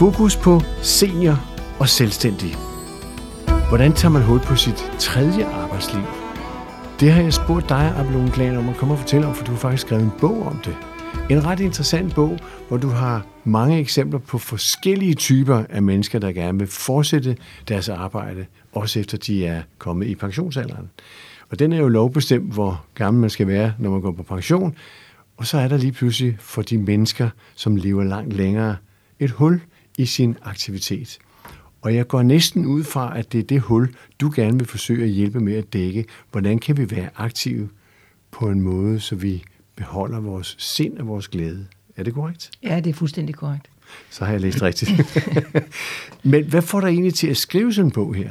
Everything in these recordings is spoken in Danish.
Fokus på senior og selvstændig. Hvordan tager man hul på sit tredje arbejdsliv? Det har jeg spurgt dig, Abelone Glan, om at komme og fortælle om, for du har faktisk skrevet en bog om det. En ret interessant bog, hvor du har mange eksempler på forskellige typer af mennesker, der gerne vil fortsætte deres arbejde, også efter de er kommet i pensionsalderen. Og den er jo lovbestemt, hvor gammel man skal være, når man går på pension. Og så er der lige pludselig for de mennesker, som lever langt længere, et hul i sin aktivitet. Og jeg går næsten ud fra, at det er det hul, du gerne vil forsøge at hjælpe med at dække. Hvordan kan vi være aktive på en måde, så vi beholder vores sind og vores glæde? Er det korrekt? Ja, det er fuldstændig korrekt. Så har jeg læst rigtigt. Men hvad får dig egentlig til at skrive sådan en bog her?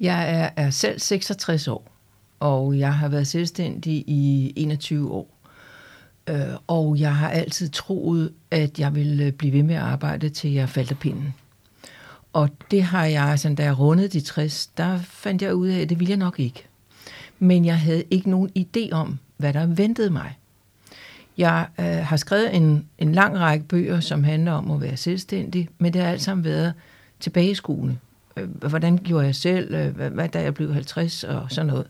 Jeg er, er selv 66 år, og jeg har været selvstændig i 21 år. Øh, og jeg har altid troet, at jeg ville øh, blive ved med at arbejde, til jeg faldt af pinden. Og det har jeg, sådan, da jeg rundede de 60, der fandt jeg ud af, at det ville jeg nok ikke. Men jeg havde ikke nogen idé om, hvad der ventede mig. Jeg øh, har skrevet en, en lang række bøger, som handler om at være selvstændig, men det har alt sammen været tilbage i skolen. Øh, hvordan gjorde jeg selv, øh, hvad, hvad da jeg blev 50 og sådan noget.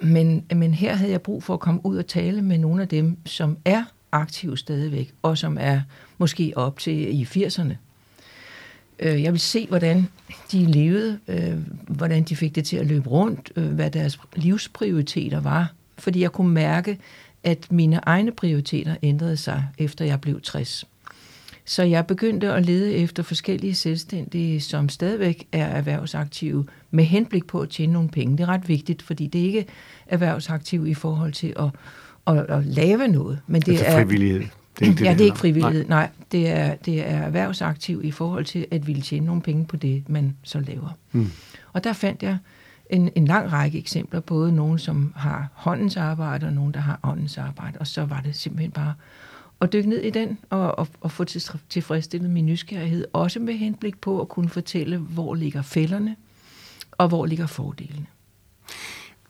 Men, men her havde jeg brug for at komme ud og tale med nogle af dem, som er aktive stadigvæk, og som er måske op til i 80'erne. Øh, jeg vil se, hvordan de levede, øh, hvordan de fik det til at løbe rundt, øh, hvad deres livsprioriteter var. Fordi jeg kunne mærke, at mine egne prioriteter ændrede sig, efter jeg blev 60. Så jeg begyndte at lede efter forskellige selvstændige, som stadigvæk er erhvervsaktive, med henblik på at tjene nogle penge. Det er ret vigtigt, fordi det er ikke erhvervsaktiv i forhold til at, at, at lave noget. Men det altså er frivillighed. Det er ikke det, ja, det er ikke frivillighed. Nej, det er, det er erhvervsaktiv i forhold til at ville tjene nogle penge på det, man så laver. Mm. Og der fandt jeg en, en lang række eksempler, både nogen, som har håndens arbejde, og nogen, der har åndens arbejde. Og så var det simpelthen bare at dykke ned i den, og, og, og få til, tilfredsstillet min nysgerrighed, også med henblik på at kunne fortælle, hvor ligger fælderne, og hvor ligger fordelene.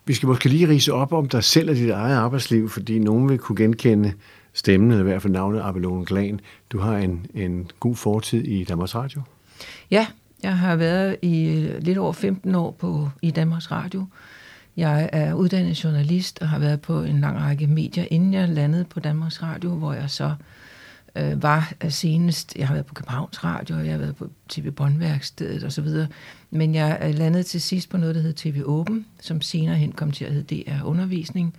Vi skal måske lige rise op om dig selv og dit eget arbejdsliv, fordi nogen vil kunne genkende stemmen, eller i hvert fald navnet Abelone Glan. Du har en, en god fortid i Danmarks Radio. Ja, jeg har været i øh, lidt over 15 år på, i Danmarks Radio. Jeg er uddannet journalist og har været på en lang række medier, inden jeg landede på Danmarks Radio, hvor jeg så øh, var senest, jeg har været på Københavns Radio, og jeg har været på TV Båndværkstedet osv., men jeg øh, landede til sidst på noget, der hed TV Åben, som senere hen kom til at hedde DR Undervisning,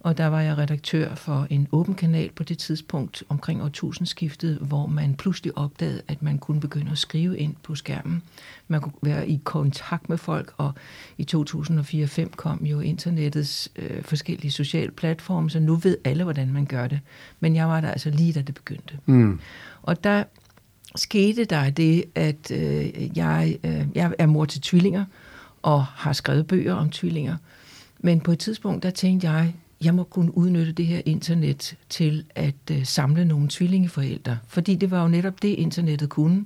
og der var jeg redaktør for en åben kanal på det tidspunkt omkring årtusindskiftet, hvor man pludselig opdagede, at man kunne begynde at skrive ind på skærmen. Man kunne være i kontakt med folk, og i 2004-2005 kom jo internettets øh, forskellige sociale platforme, så nu ved alle, hvordan man gør det. Men jeg var der altså lige, da det begyndte. Mm. Og der skete der det, at øh, jeg, øh, jeg er mor til tvillinger, og har skrevet bøger om tvillinger. Men på et tidspunkt, der tænkte jeg, jeg må kunne udnytte det her internet til at øh, samle nogle tvillingeforældre. Fordi det var jo netop det, internettet kunne.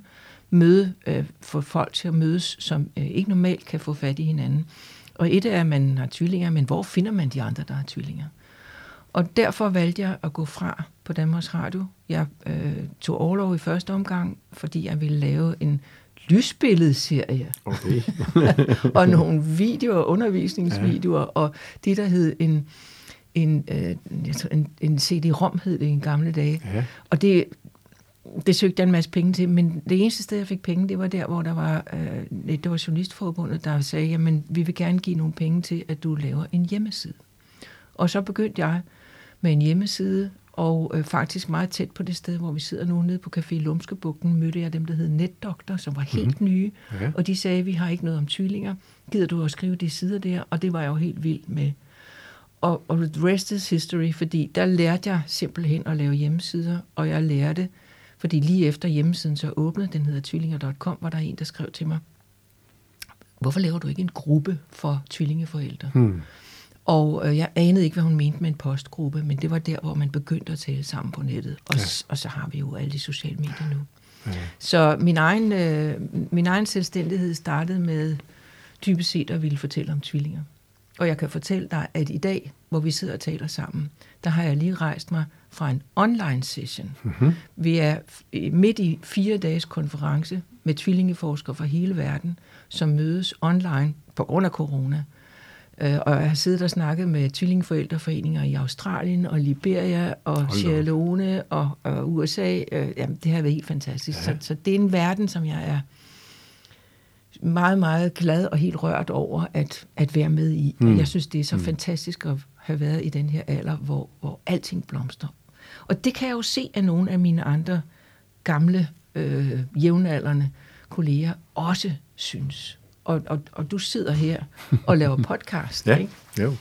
Møde, øh, få folk til at mødes, som øh, ikke normalt kan få fat i hinanden. Og et er, at man har tvillinger, men hvor finder man de andre, der har tvillinger? Og derfor valgte jeg at gå fra på Danmarks Radio. Jeg øh, tog overlov i første omgang, fordi jeg ville lave en lysbilledserie. Okay. og nogle videoer, undervisningsvideoer, ja. og det, der hed en, en, øh, en, en CD-ROM hed det i gamle dage. Ja. Og det, det søgte jeg en masse penge til, men det eneste sted, jeg fik penge, det var der, hvor der var, øh, det var Journalistforbundet, der sagde, jamen, vi vil gerne give nogle penge til, at du laver en hjemmeside. Og så begyndte jeg med en hjemmeside, og øh, faktisk meget tæt på det sted, hvor vi sidder nu, nede på Café Lumskebugten, mødte jeg dem, der hed Netdoktor, som var helt mm-hmm. nye, Ja. og de sagde, vi har ikke noget om tvillinger, gider du at skrive de sider der? Og det var jeg jo helt vild med. Og, og the rest is history, fordi der lærte jeg simpelthen at lave hjemmesider, og jeg lærte, fordi lige efter hjemmesiden så åbnede, den hedder tvillinger.com, var der en, der skrev til mig, hvorfor laver du ikke en gruppe for tvillingeforældre? Hmm. Og øh, jeg anede ikke, hvad hun mente med en postgruppe, men det var der, hvor man begyndte at tale sammen på nettet. Og, ja. og så har vi jo alle de sociale medier nu. Ja. Så min egen, øh, min egen selvstændighed startede med typisk set at ville fortælle om tvillinger. Og jeg kan fortælle dig, at i dag, hvor vi sidder og taler sammen, der har jeg lige rejst mig fra en online session. Mm-hmm. Vi er midt i fire dages konference med tvillingeforskere fra hele verden, som mødes online på grund af corona. Øh, og jeg har siddet og snakket med tvillingeforældreforeninger i Australien og Liberia og Sierra Leone og, og USA. Øh, jamen, det har været helt fantastisk. Ja. Så, så det er en verden, som jeg er meget, meget glad og helt rørt over at, at være med i. Mm. Jeg synes, det er så mm. fantastisk at have været i den her alder, hvor, hvor alting blomstrer. Og det kan jeg jo se af nogle af mine andre gamle, øh, jævnaldrende kolleger også synes. Og, og, og du sidder her og laver podcast, ja, ikke? Jo.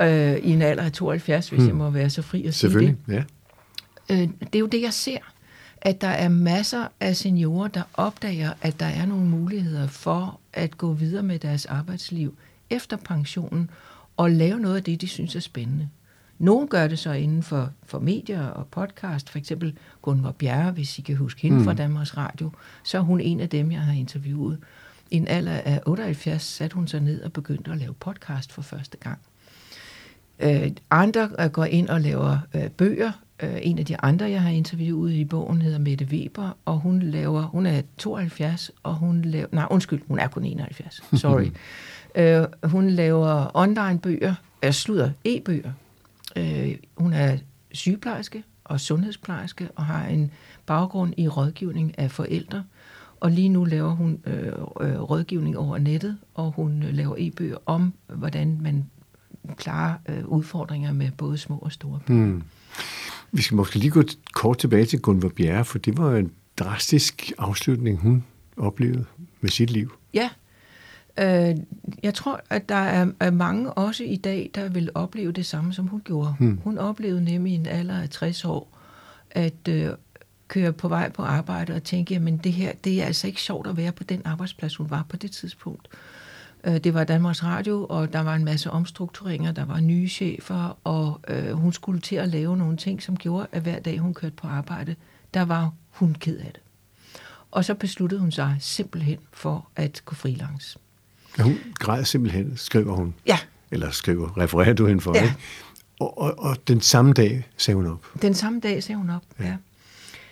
Øh, I en alder af 72, hvis hmm. jeg må være så fri at sige det. ja. Øh, det er jo det, jeg ser. At der er masser af seniorer, der opdager, at der er nogle muligheder for at gå videre med deres arbejdsliv efter pensionen og lave noget af det, de synes er spændende. Nogle gør det så inden for, for medier og podcast, for eksempel Gunvor Bjerre, hvis I kan huske hende mm. fra Danmarks Radio, så er hun en af dem, jeg har interviewet. I en alder af 78 satte hun sig ned og begyndte at lave podcast for første gang. Øh, andre øh, går ind og laver øh, bøger. Øh, en af de andre, jeg har interviewet i bogen, hedder Mette Weber, og hun laver, hun er 72, og hun laver, nej undskyld, hun er kun 71, sorry. øh, hun laver online bøger, er slutter e-bøger. Øh, hun er sygeplejerske og sundhedsplejerske, og har en baggrund i rådgivning af forældre. Og lige nu laver hun øh, øh, rådgivning over nettet, og hun øh, laver e-bøger om, hvordan man klarer øh, udfordringer med både små og store børn. Hmm. Vi skal måske lige gå kort tilbage til Gunvor Bjerre, for det var en drastisk afslutning, hun oplevede med sit liv. Ja, øh, jeg tror, at der er, er mange også i dag, der vil opleve det samme, som hun gjorde. Hmm. Hun oplevede nemlig i en alder af 60 år, at øh, køre på vej på arbejde og tænke, jamen det her, det er altså ikke sjovt at være på den arbejdsplads, hun var på det tidspunkt. Øh, det var Danmarks Radio, og der var en masse omstruktureringer, der var nye chefer, og øh, hun skulle til at lave nogle ting, som gjorde, at hver dag hun kørte på arbejde, der var hun ked af det. Og så besluttede hun sig simpelthen for at gå freelance. Ja, hun græd simpelthen, skriver hun. Ja. Eller skriver, refererer du hende for, ja. ikke? Og, og, og den samme dag sagde hun op. Den samme dag sagde hun op, ja. ja.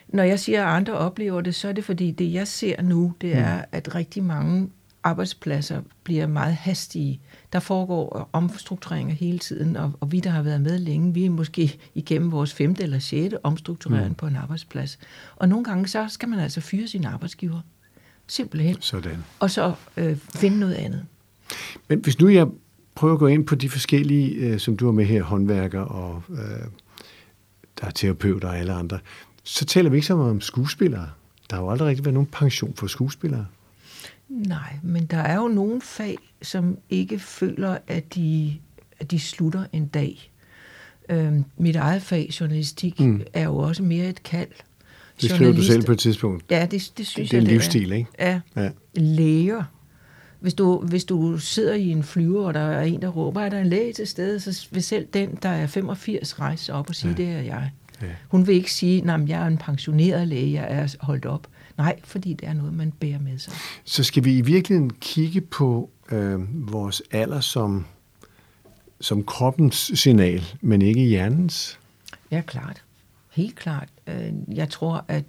Når jeg siger, at andre oplever det, så er det fordi, det jeg ser nu, det mm. er, at rigtig mange arbejdspladser bliver meget hastige. Der foregår omstruktureringer hele tiden, og, og vi, der har været med længe, vi er måske igennem vores femte eller sjette omstrukturering mm. på en arbejdsplads. Og nogle gange, så skal man altså fyre sin arbejdsgiver. Simpelthen. Sådan. Og så øh, finde noget andet. Men hvis nu jeg prøver at gå ind på de forskellige, øh, som du har med her, håndværker og øh, der er terapeuter og alle andre, så taler vi ikke så meget om skuespillere. Der har jo aldrig rigtig været nogen pension for skuespillere. Nej, men der er jo nogle fag, som ikke føler, at de, at de slutter en dag. Øhm, mit eget fag, journalistik, mm. er jo også mere et kald. Det skriver du selv på et tidspunkt. Ja, det, det synes det er jeg, en livsstil, ikke? Ja. ja. Læger. Hvis du, hvis du sidder i en flyver, og der er en, der råber, er der en læge til stede, så vil selv den, der er 85, rejse op og sige, ja. det er jeg. Ja. Hun vil ikke sige, at jeg er en pensioneret læge, jeg er holdt op. Nej, fordi det er noget, man bærer med sig. Så skal vi i virkeligheden kigge på øh, vores alder som, som kroppens signal, men ikke hjernens? Ja, klart. Helt klart. Øh, jeg tror, at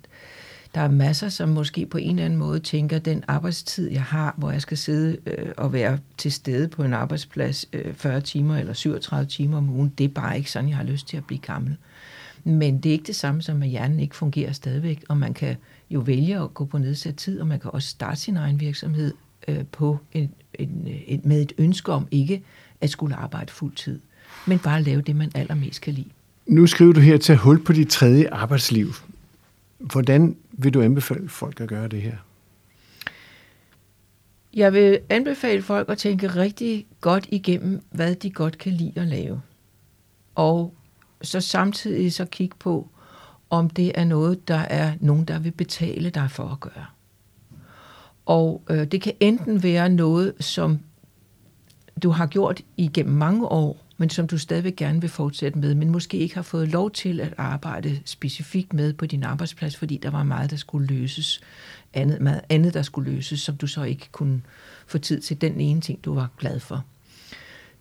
der er masser, som måske på en eller anden måde tænker, den arbejdstid, jeg har, hvor jeg skal sidde øh, og være til stede på en arbejdsplads øh, 40 timer eller 37 timer om ugen, det er bare ikke sådan, jeg har lyst til at blive gammel. Men det er ikke det samme som, at hjernen ikke fungerer stadigvæk, og man kan jo vælge at gå på nedsat tid, og man kan også starte sin egen virksomhed øh, på en, en, en, med et ønske om ikke at skulle arbejde fuld tid, men bare lave det, man allermest kan lide. Nu skriver du her, til hul på dit tredje arbejdsliv. Hvordan vil du anbefale folk at gøre det her? Jeg vil anbefale folk at tænke rigtig godt igennem, hvad de godt kan lide at lave. Og så samtidig så kigge på, om det er noget, der er nogen, der vil betale dig for at gøre. Og øh, det kan enten være noget, som du har gjort igennem mange år, men som du stadigvæk gerne vil fortsætte med, men måske ikke har fået lov til at arbejde specifikt med på din arbejdsplads, fordi der var meget, der skulle løses, andet, meget andet, der skulle løses, som du så ikke kunne få tid til den ene ting, du var glad for.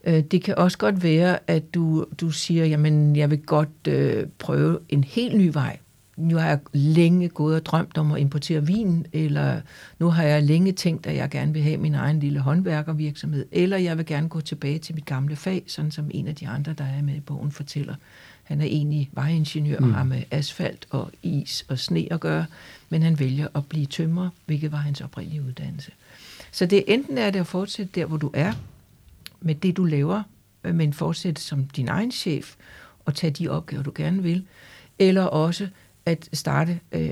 Øh, det kan også godt være, at du, du siger, jamen jeg vil godt øh, prøve en helt ny vej. Nu har jeg længe gået og drømt om at importere vin, eller nu har jeg længe tænkt, at jeg gerne vil have min egen lille håndværkervirksomhed, eller jeg vil gerne gå tilbage til mit gamle fag, sådan som en af de andre, der er med i bogen, fortæller. Han er egentlig vejingeniør mm. og har med asfalt og is og sne at gøre, men han vælger at blive tømrer, hvilket var hans oprindelige uddannelse. Så det enten er det at fortsætte der, hvor du er, med det du laver, øh, men fortsætte som din egen chef og tage de opgaver, du gerne vil, eller også at starte øh,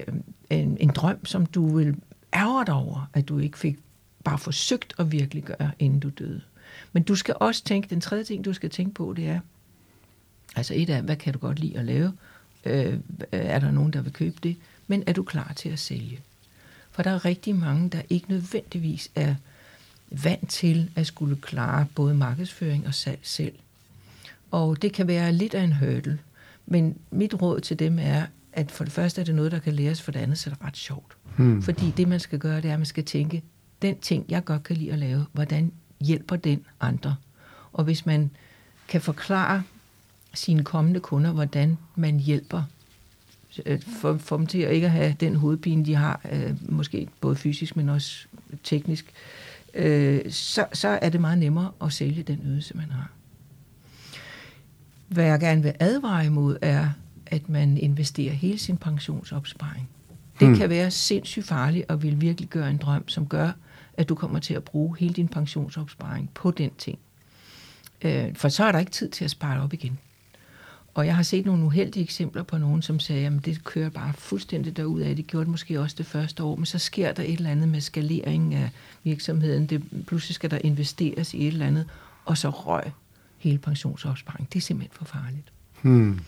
en, en drøm, som du vil ærger dig over, at du ikke fik bare forsøgt at virkelig gøre, inden du døde. Men du skal også tænke, den tredje ting, du skal tænke på, det er, altså et af, hvad kan du godt lide at lave? Øh, er der nogen, der vil købe det? Men er du klar til at sælge? For der er rigtig mange, der ikke nødvendigvis er vant til at skulle klare både markedsføring og salg selv. Og det kan være lidt af en hurdle. Men mit råd til dem er, at for det første er det noget, der kan læres, for det andet så er det ret sjovt. Hmm. Fordi det, man skal gøre, det er, at man skal tænke, den ting, jeg godt kan lide at lave, hvordan hjælper den andre? Og hvis man kan forklare sine kommende kunder, hvordan man hjælper øh, for, for dem til at ikke have den hovedpine, de har, øh, måske både fysisk, men også teknisk, øh, så, så er det meget nemmere at sælge den ydelse, man har. Hvad jeg gerne vil advare imod, er, at man investerer hele sin pensionsopsparing. Det hmm. kan være sindssygt farligt og vil virkelig gøre en drøm, som gør, at du kommer til at bruge hele din pensionsopsparing på den ting. Øh, for så er der ikke tid til at spare op igen. Og jeg har set nogle uheldige eksempler på nogen, som sagde, at det kører bare fuldstændig derud af. Det gjorde det måske også det første år, men så sker der et eller andet med skalering af virksomheden. Det, pludselig skal der investeres i et eller andet, og så røg hele pensionsopsparingen. Det er simpelthen for farligt. Hmm.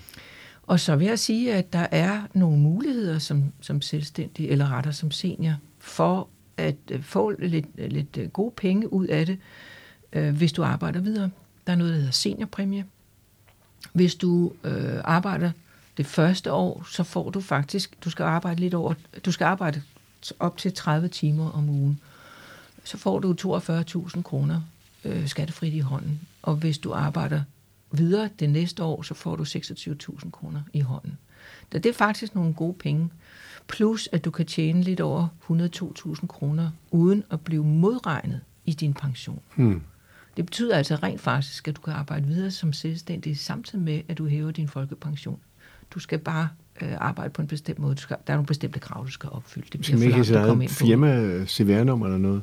Og så vil jeg sige, at der er nogle muligheder som, som selvstændig, eller retter som senior, for at øh, få lidt, lidt gode penge ud af det, øh, hvis du arbejder videre. Der er noget, der hedder seniorpræmie. Hvis du øh, arbejder det første år, så får du faktisk, du skal arbejde lidt over, du skal arbejde op til 30 timer om ugen. Så får du 42.000 kroner øh, skattefrit i hånden. Og hvis du arbejder videre det næste år, så får du 26.000 kroner i hånden. Så det er faktisk nogle gode penge. Plus at du kan tjene lidt over 102.000 kroner uden at blive modregnet i din pension. Hmm. Det betyder altså rent faktisk, at du kan arbejde videre som selvstændig, samtidig med, at du hæver din folkepension. Du skal bare øh, arbejde på en bestemt måde. Du skal, der er nogle bestemte krav, du skal opfylde. Det bliver ikke have et firma CVR-nummer eller noget?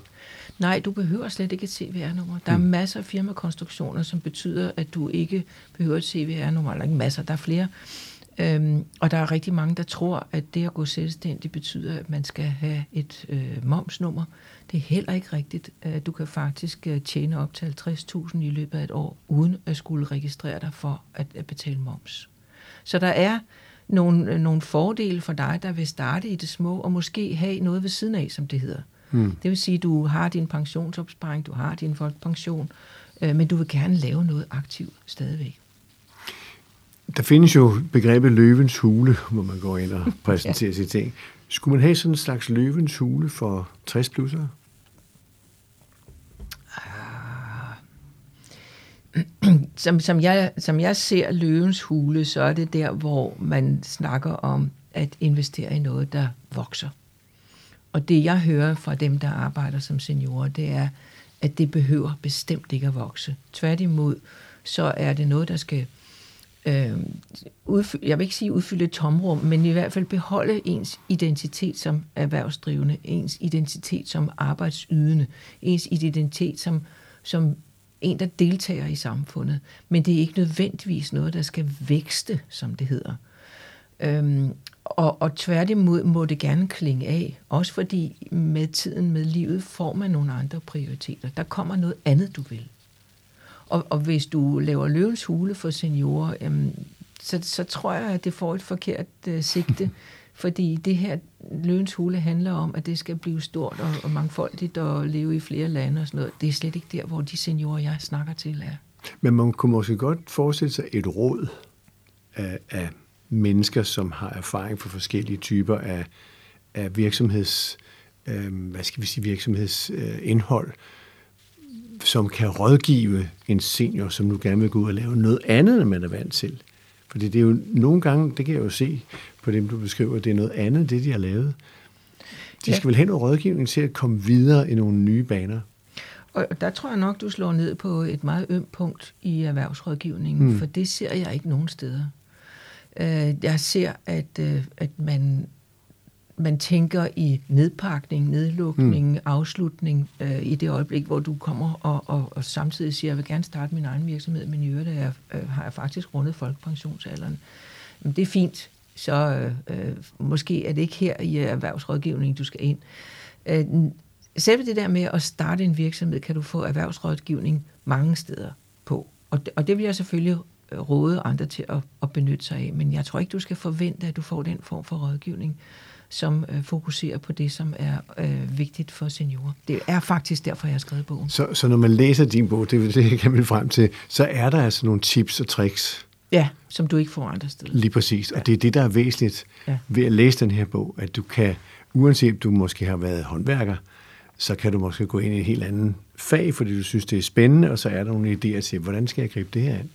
Nej, du behøver slet ikke et CVR-nummer. Der er hmm. masser af firmakonstruktioner, som betyder, at du ikke behøver et CVR-nummer. Eller ikke masser, der er flere. Øhm, og der er rigtig mange, der tror, at det at gå selvstændig betyder, at man skal have et øh, momsnummer. Det er heller ikke rigtigt. Øh, du kan faktisk øh, tjene op til 50.000 i løbet af et år, uden at skulle registrere dig for at, at betale moms. Så der er nogle, øh, nogle fordele for dig, der vil starte i det små, og måske have noget ved siden af, som det hedder. Hmm. Det vil sige, at du har din pensionsopsparing, du har din folkepension, øh, men du vil gerne lave noget aktivt stadigvæk. Der findes jo begrebet løvens hule, hvor man går ind og præsenterer ja. sine ting. Skulle man have sådan en slags løvens hule for 60 plusser? Ah. Som, som, jeg, som jeg ser løvens hule, så er det der, hvor man snakker om at investere i noget, der vokser. Og det jeg hører fra dem, der arbejder som seniorer, det er, at det behøver bestemt ikke at vokse. Tværtimod, så er det noget, der skal øh, udfylde, jeg vil ikke sige udfylde et tomrum, men i hvert fald beholde ens identitet som erhvervsdrivende, ens identitet som arbejdsydende, ens identitet som, som en, der deltager i samfundet. Men det er ikke nødvendigvis noget, der skal vækste, som det hedder. Øhm, og, og tværtimod må det gerne klinge af, også fordi med tiden, med livet, får man nogle andre prioriteter. Der kommer noget andet, du vil. Og, og hvis du laver løvens hule for seniorer, jamen, så, så tror jeg, at det får et forkert uh, sigte. fordi det her løvens hule handler om, at det skal blive stort og, og mangfoldigt og leve i flere lande og sådan noget. Det er slet ikke der, hvor de seniorer, jeg snakker til, er. Men man kunne måske godt forestille sig et råd af, af mennesker, som har erfaring for forskellige typer af, af virksomheds, øh, hvad skal vi sige, virksomhedsindhold, øh, som kan rådgive en senior, som nu gerne vil gå ud og lave noget andet, end man er vant til. Fordi det er jo nogle gange, det kan jeg jo se på dem, du beskriver, det er noget andet, det de har lavet. De ja. skal vel have noget rådgivning til at komme videre i nogle nye baner. Og der tror jeg nok, du slår ned på et meget ømt punkt i erhvervsrådgivningen, mm. for det ser jeg ikke nogen steder. Øh, jeg ser, at, øh, at man, man tænker i nedpakning, nedlukning, mm. afslutning øh, i det øjeblik, hvor du kommer og, og, og samtidig siger, jeg vil gerne starte min egen virksomhed, men i øvrigt er jeg, øh, har jeg faktisk rundet folkepensionsalderen. Men det er fint, så øh, øh, måske er det ikke her i erhvervsrådgivning, du skal ind. Øh, selv det der med at starte en virksomhed, kan du få erhvervsrådgivning mange steder på. Og det, og det vil jeg selvfølgelig øh, råde andre til at, at benytte sig af. Men jeg tror ikke, du skal forvente, at du får den form for rådgivning, som øh, fokuserer på det, som er øh, vigtigt for seniorer. Det er faktisk derfor, jeg har skrevet bogen. Så, så når man læser din bog, det det, kan frem til, så er der altså nogle tips og tricks, Ja, som du ikke får andre steder. Lige præcis. Og det er det, der er væsentligt ja. ved at læse den her bog, at du kan, uanset du måske har været håndværker, så kan du måske gå ind i et helt andet fag, fordi du synes, det er spændende, og så er der nogle idéer til, hvordan skal jeg gribe det her an?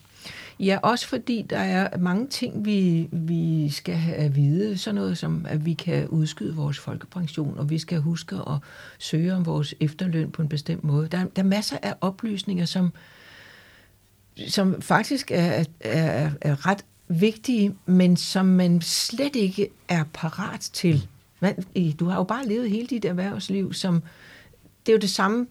Ja, også fordi der er mange ting, vi, vi skal have vide. Sådan noget som, at vi kan udskyde vores folkepension, og vi skal huske at søge om vores efterløn på en bestemt måde. Der, der er masser af oplysninger, som, som faktisk er, er, er ret vigtige, men som man slet ikke er parat til. Man, du har jo bare levet hele dit erhvervsliv, som det er jo det samme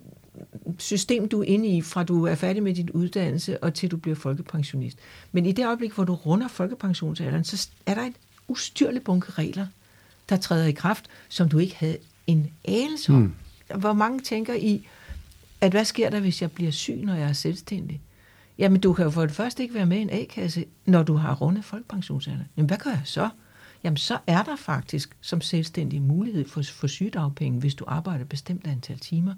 system, du er inde i, fra du er færdig med din uddannelse og til du bliver folkepensionist. Men i det øjeblik, hvor du runder folkepensionsalderen, så er der et ustyrligt bunke regler, der træder i kraft, som du ikke havde en anelse om. Mm. Hvor mange tænker i, at hvad sker der, hvis jeg bliver syg, når jeg er selvstændig? Jamen, du kan jo for det første ikke være med i en A-kasse, når du har rundet folkepensionsalderen. Jamen, hvad gør jeg så? Jamen, så er der faktisk som selvstændig mulighed for, for sygedagpenge, hvis du arbejder et bestemt antal timer.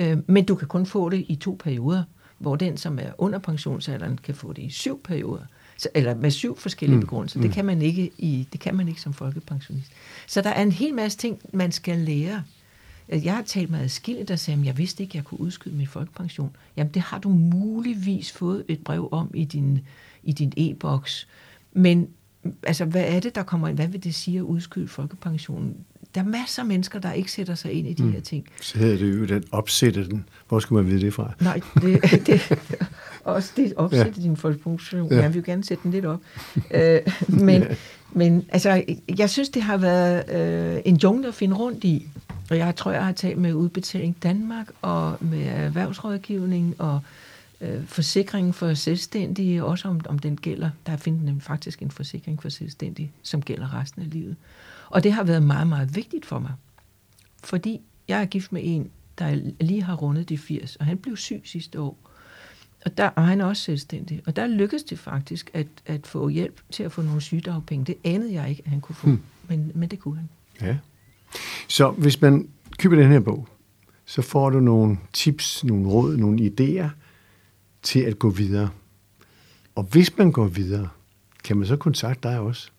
Øh, men du kan kun få det i to perioder, hvor den, som er under pensionsalderen, kan få det i syv perioder. Så, eller med syv forskellige mm. begrundelser. Mm. Det, kan man ikke i, det kan man ikke som folkepensionist. Så der er en hel masse ting, man skal lære. Jeg har talt med adskillige, der sagde, at jeg vidste ikke, at jeg kunne udskyde min folkepension. Jamen, det har du muligvis fået et brev om i din, i din e-boks. Men altså, hvad er det, der kommer ind? Hvad vil det sige at udskyde folkepensionen? Der er masser af mennesker, der ikke sætter sig ind i de mm. her ting. Så hedder det jo den opsætte den. Hvor skulle man vide det fra? Nej, det, det også det opsætte ja. din folkepension. Ja. Jeg vil jo gerne sætte den lidt op. øh, men, ja. men altså, jeg synes, det har været øh, en jungle at finde rundt i. Og jeg tror, jeg har talt med Udbetaling Danmark og med erhvervsrådgivning og øh, forsikringen for selvstændige, også om, om den gælder. Der findes faktisk en forsikring for selvstændige, som gælder resten af livet. Og det har været meget, meget vigtigt for mig. Fordi jeg er gift med en, der lige har rundet de 80, og han blev syg sidste år. Og, der, og han er også selvstændig. Og der lykkedes det faktisk at, at få hjælp til at få nogle sygedagpenge. Det anede jeg ikke, at han kunne få, hmm. men, men det kunne han. Ja. Så hvis man køber den her bog, så får du nogle tips, nogle råd, nogle idéer til at gå videre. Og hvis man går videre, kan man så kontakte dig også?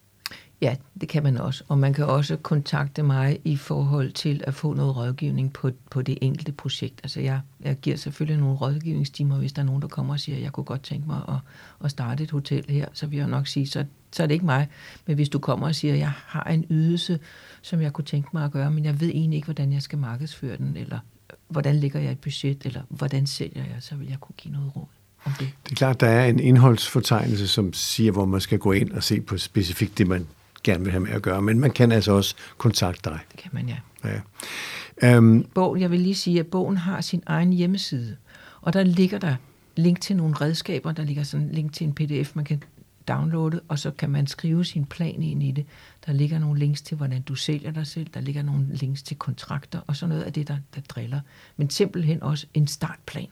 Ja, det kan man også. Og man kan også kontakte mig i forhold til at få noget rådgivning på, på det enkelte projekt. Altså jeg, jeg giver selvfølgelig nogle rådgivningstimer, hvis der er nogen, der kommer og siger, at jeg kunne godt tænke mig at, at starte et hotel her, så vil jeg nok sige, så, så er det ikke mig. Men hvis du kommer og siger, at jeg har en ydelse, som jeg kunne tænke mig at gøre, men jeg ved egentlig ikke, hvordan jeg skal markedsføre den, eller hvordan lægger jeg et budget, eller hvordan sælger jeg, så vil jeg kunne give noget råd om det. Det er klart, der er en indholdsfortegnelse, som siger, hvor man skal gå ind og se på specifikt det, man gerne vil have med at gøre, men man kan altså også kontakte dig. Det kan man, ja. ja. Um, bogen, jeg vil lige sige, at bogen har sin egen hjemmeside, og der ligger der link til nogle redskaber, der ligger sådan en link til en pdf, man kan downloade, og så kan man skrive sin plan ind i det. Der ligger nogle links til, hvordan du sælger dig selv, der ligger nogle links til kontrakter, og sådan noget af det, der, der driller. Men simpelthen også en startplan.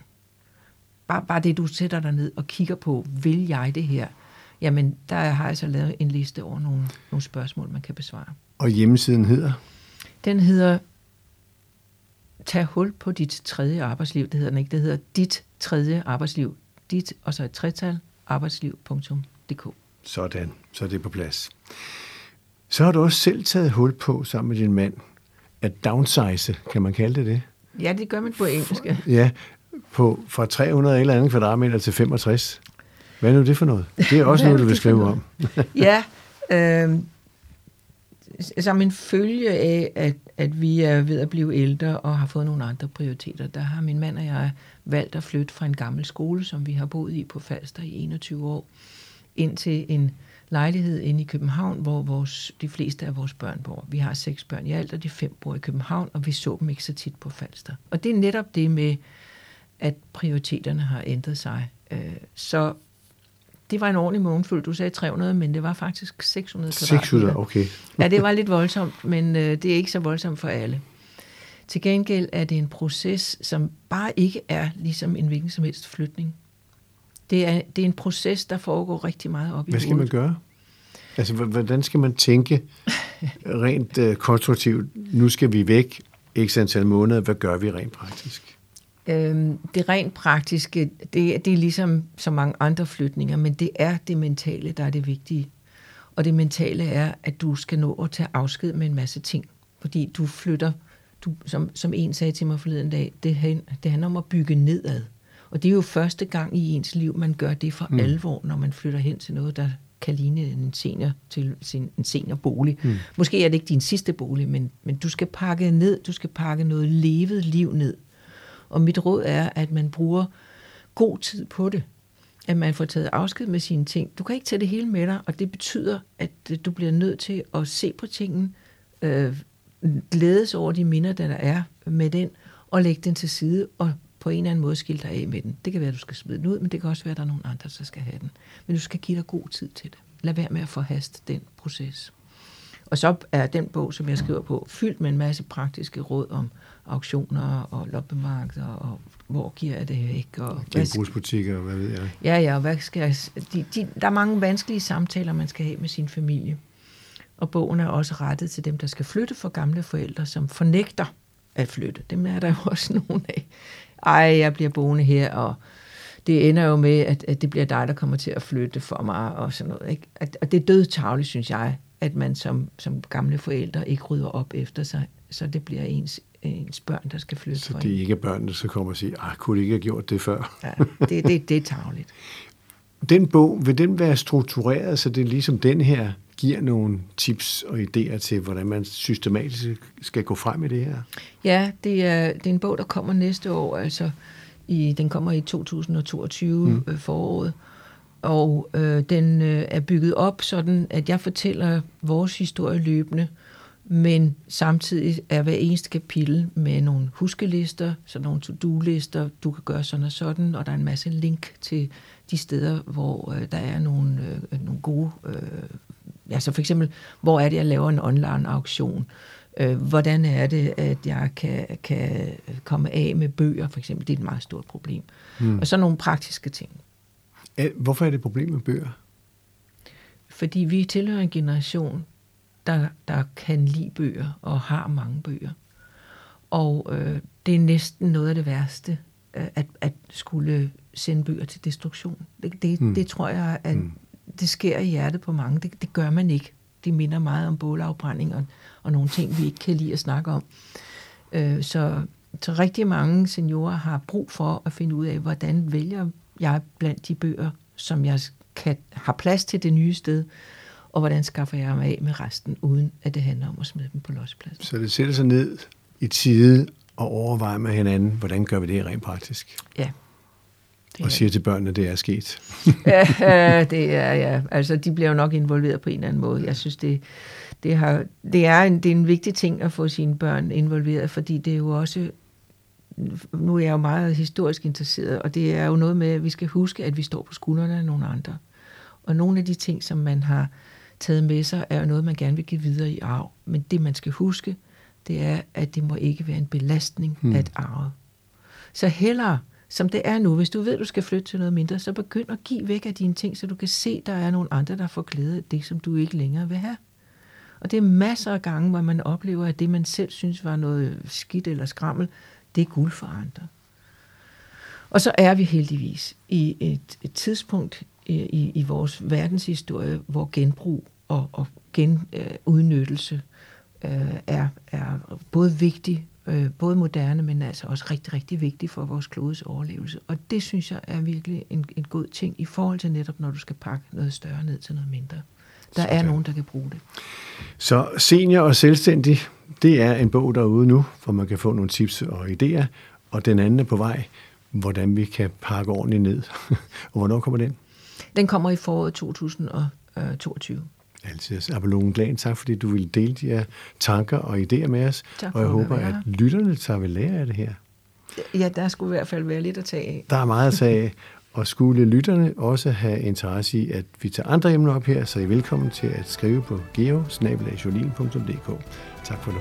Bare, bare det, du sætter dig ned og kigger på, vil jeg det her? Jamen, der har jeg så lavet en liste over nogle, nogle spørgsmål, man kan besvare. Og hjemmesiden hedder? Den hedder Tag hul på dit tredje arbejdsliv. Det hedder den ikke. Det hedder Dit tredje arbejdsliv. Dit, og så et tretal, arbejdsliv.dk. Sådan, så er det på plads. Så har du også selv taget hul på, sammen med din mand, at downsize, kan man kalde det det? Ja, det gør man på engelsk. Ja, på fra 300 eller andet kvadratmeter til 65. Hvad er nu det for noget? Det er også noget, du vil skrive om. ja, øh, som en følge af, at, at vi er ved at blive ældre og har fået nogle andre prioriteter, der har min mand og jeg valgt at flytte fra en gammel skole, som vi har boet i på Falster i 21 år, ind til en lejlighed inde i København, hvor vores, de fleste af vores børn bor. Vi har seks børn i alt, og de fem bor i København, og vi så dem ikke så tit på Falster. Og det er netop det med, at prioriteterne har ændret sig. Øh, så det var en ordentlig månefuld. Du sagde 300, men det var faktisk 600 kvadratmeter. 600, okay. ja, det var lidt voldsomt, men øh, det er ikke så voldsomt for alle. Til gengæld er det en proces, som bare ikke er ligesom en hvilken som helst flytning. Det er, det er en proces, der foregår rigtig meget op i Hvad skal man gøre? Altså, hvordan skal man tænke rent øh, konstruktivt? Nu skal vi væk x antal måneder. Hvad gør vi rent praktisk? Øhm, det rent praktiske, det, det er ligesom så mange andre flytninger, men det er det mentale, der er det vigtige. Og det mentale er, at du skal nå at tage afsked med en masse ting. Fordi du flytter, du, som, som en sagde til mig forleden dag, det, det handler om at bygge nedad. Og det er jo første gang i ens liv, man gør det for mm. alvor, når man flytter hen til noget, der kan ligne en senior, til sin, en seniorbolig. Mm. Måske er det ikke din sidste bolig, men, men du skal pakke ned, du skal pakke noget levet liv ned. Og mit råd er, at man bruger god tid på det. At man får taget afsked med sine ting. Du kan ikke tage det hele med dig, og det betyder, at du bliver nødt til at se på tingene, øh, glædes over de minder, der er med den, og lægge den til side, og på en eller anden måde skille dig af med den. Det kan være, at du skal smide den ud, men det kan også være, at der er nogen andre, der skal have den. Men du skal give dig god tid til det. Lad være med at forhaste den proces. Og så er den bog, som jeg skriver på, fyldt med en masse praktiske råd om auktioner og loppemarkeder, og hvor giver jeg det ikke? Og Genbrugsbutikker, hvad ved jeg? Ja, ja, hvad skal jeg, de, de, der er mange vanskelige samtaler, man skal have med sin familie. Og bogen er også rettet til dem, der skal flytte for gamle forældre, som fornægter at flytte. Dem er der jo også nogle af. Ej, jeg bliver boende her, og det ender jo med, at, at det bliver dig, der kommer til at flytte for mig, og sådan noget. Ikke? At, og det er død synes jeg, at man som, som gamle forældre ikke rydder op efter sig, så det bliver ens, ens børn, der skal flytte Så det er ikke børnene, der skal komme og sige, ah, kunne de ikke have gjort det før? ja, det, det, det er tageligt. Den bog, vil den være struktureret, så det er ligesom den her giver nogle tips og idéer til, hvordan man systematisk skal gå frem i det her? Ja, det er, det er en bog, der kommer næste år, altså i, den kommer i 2022 mm. øh, foråret, og øh, den øh, er bygget op sådan, at jeg fortæller vores historie løbende, men samtidig er hver eneste kapitel med nogle huskelister, så nogle to-do-lister, du kan gøre sådan og sådan, og der er en masse link til de steder, hvor øh, der er nogle, øh, nogle gode øh, ja, så for eksempel, hvor er det, jeg laver en online auktion? Øh, hvordan er det, at jeg kan, kan komme af med bøger, for eksempel? Det er et meget stort problem. Mm. Og så nogle praktiske ting. Hvorfor er det et problem med bøger? Fordi vi tilhører en generation, der, der kan lide bøger og har mange bøger. Og øh, det er næsten noget af det værste, øh, at, at skulle sende bøger til destruktion. Det, det, mm. det tror jeg, at mm det sker i hjertet på mange. Det, det gør man ikke. Det minder meget om bålafbrænding og, og nogle ting, vi ikke kan lide at snakke om. Øh, så, så rigtig mange seniorer har brug for at finde ud af, hvordan vælger jeg blandt de bøger, som jeg kan, har plads til det nye sted, og hvordan skaffer jeg mig af med resten, uden at det handler om at smide dem på lodspladsen. Så det sætter sig ned i tide og overvejer med hinanden, hvordan gør vi det rent praktisk? Ja. Det og siger til børnene, at det er sket. ja, det er, ja. Altså, de bliver jo nok involveret på en eller anden måde. Jeg synes, det, det, har, det, er en, det er en vigtig ting at få sine børn involveret, fordi det er jo også nu er jeg jo meget historisk interesseret, og det er jo noget med, at vi skal huske, at vi står på skuldrene af nogle andre. Og nogle af de ting, som man har taget med sig, er jo noget, man gerne vil give videre i arv. Men det, man skal huske, det er, at det må ikke være en belastning hmm. at arve. Så hellere som det er nu. Hvis du ved, at du skal flytte til noget mindre, så begynd at give væk af dine ting, så du kan se, at der er nogle andre, der får glæde af det, som du ikke længere vil have. Og det er masser af gange, hvor man oplever, at det, man selv synes var noget skidt eller skrammel, det er guld for andre. Og så er vi heldigvis i et, et tidspunkt øh, i, i vores verdenshistorie, hvor genbrug og, og genudnyttelse øh, er, er både vigtig øh, både moderne, men altså også rigtig, rigtig vigtig for vores klodes overlevelse. Og det synes jeg er virkelig en, en god ting i forhold til netop, når du skal pakke noget større ned til noget mindre. Der Sådan. er nogen, der kan bruge det. Så Senior og Selvstændig, det er en bog derude nu, hvor man kan få nogle tips og idéer, og den anden er på vej, hvordan vi kan pakke ordentligt ned. og hvornår kommer den? Den kommer i foråret 2022. Altid. Abelone Glan, tak fordi du ville dele de her tanker og idéer med os. Tak og jeg håber, at lytterne tager ved lære af det her. Ja, der skulle i hvert fald være lidt at tage af. Der er meget at tage af. Og skulle lytterne også have interesse i, at vi tager andre emner op her, så er I velkommen til at skrive på geo Tak for nu.